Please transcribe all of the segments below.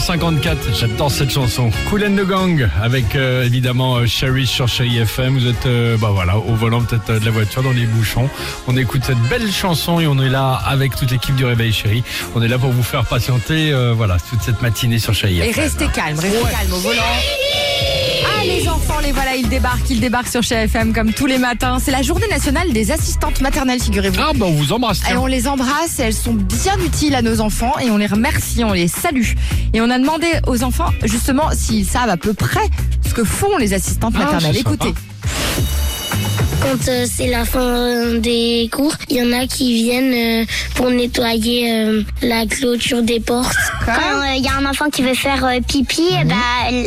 8h54, j'adore cette chanson. Cool and the Gang avec euh, évidemment euh, Sherry sur Chéri FM. Vous êtes euh, bah voilà au volant peut-être euh, de la voiture dans les bouchons. On écoute cette belle chanson et on est là avec toute l'équipe du Réveil Chéri. On est là pour vous faire patienter voilà toute cette matinée sur Chéri Et FM. restez calme, restez calme au volant. Ah les enfants, les voilà, ils débarquent, ils débarquent sur chez FM comme tous les matins. C'est la journée nationale des assistantes maternelles, figurez-vous. Ah bah on vous embrasse. Et on les embrasse, elles sont bien utiles à nos enfants et on les remercie, on les salue. Et on a demandé aux enfants justement s'ils savent à peu près ce que font les assistantes Ah, maternelles. Écoutez. Quand euh, c'est la fin euh, des cours, il y en a qui viennent euh, pour nettoyer euh, la clôture des portes. Quand il y a un enfant qui veut faire euh, pipi, ben,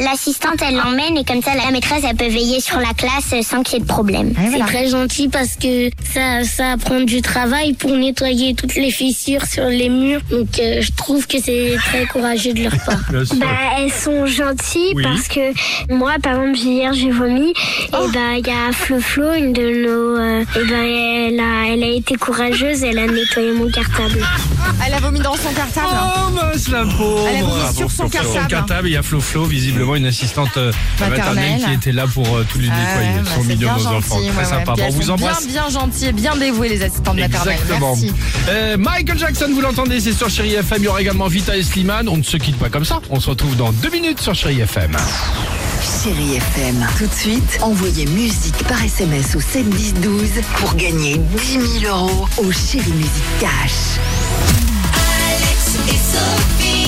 l'assistante elle l'emmène et comme ça la maîtresse elle peut veiller sur la classe euh, sans qu'il y ait de problème. Voilà. C'est très gentil parce que ça, ça prend du travail pour nettoyer toutes les fissures sur les murs. Donc euh, je trouve que c'est très courageux de leur part. Bah, elles sont gentilles Oui. parce que moi, par exemple, hier j'ai vomi et bah il y a Flo Flo, une de nos, euh, et ben elle a, elle a été courageuse, elle a nettoyé mon cartable. Elle a vomi dans son cartable. Oh mince la pauvre Elle a vomi Ah, sur bon, son cartable. cartable, il y a Flo Flo, visiblement une assistante euh, maternelle. Maternelle. qui était là pour euh, tous les nettoyer. Ah, Ils bah, sont c'est mignons bien nos gentil, enfants, très ouais, sympa. Bon, on vous embrasse. Bien, bien gentilles et bien dévouées les assistantes maternelles. Exactement. Merci. Euh, Michael Jackson, vous l'entendez, c'est sur Chéri FM. Il y aura également Vita et Slimane. On ne se quitte pas comme ça. On se retrouve dans deux minutes sur Chéri FM. Chérie FM. Tout de suite, envoyez musique par SMS au 7 10 12 pour gagner 10 000 euros au Chérie Musique Cash. Alex et Sophie.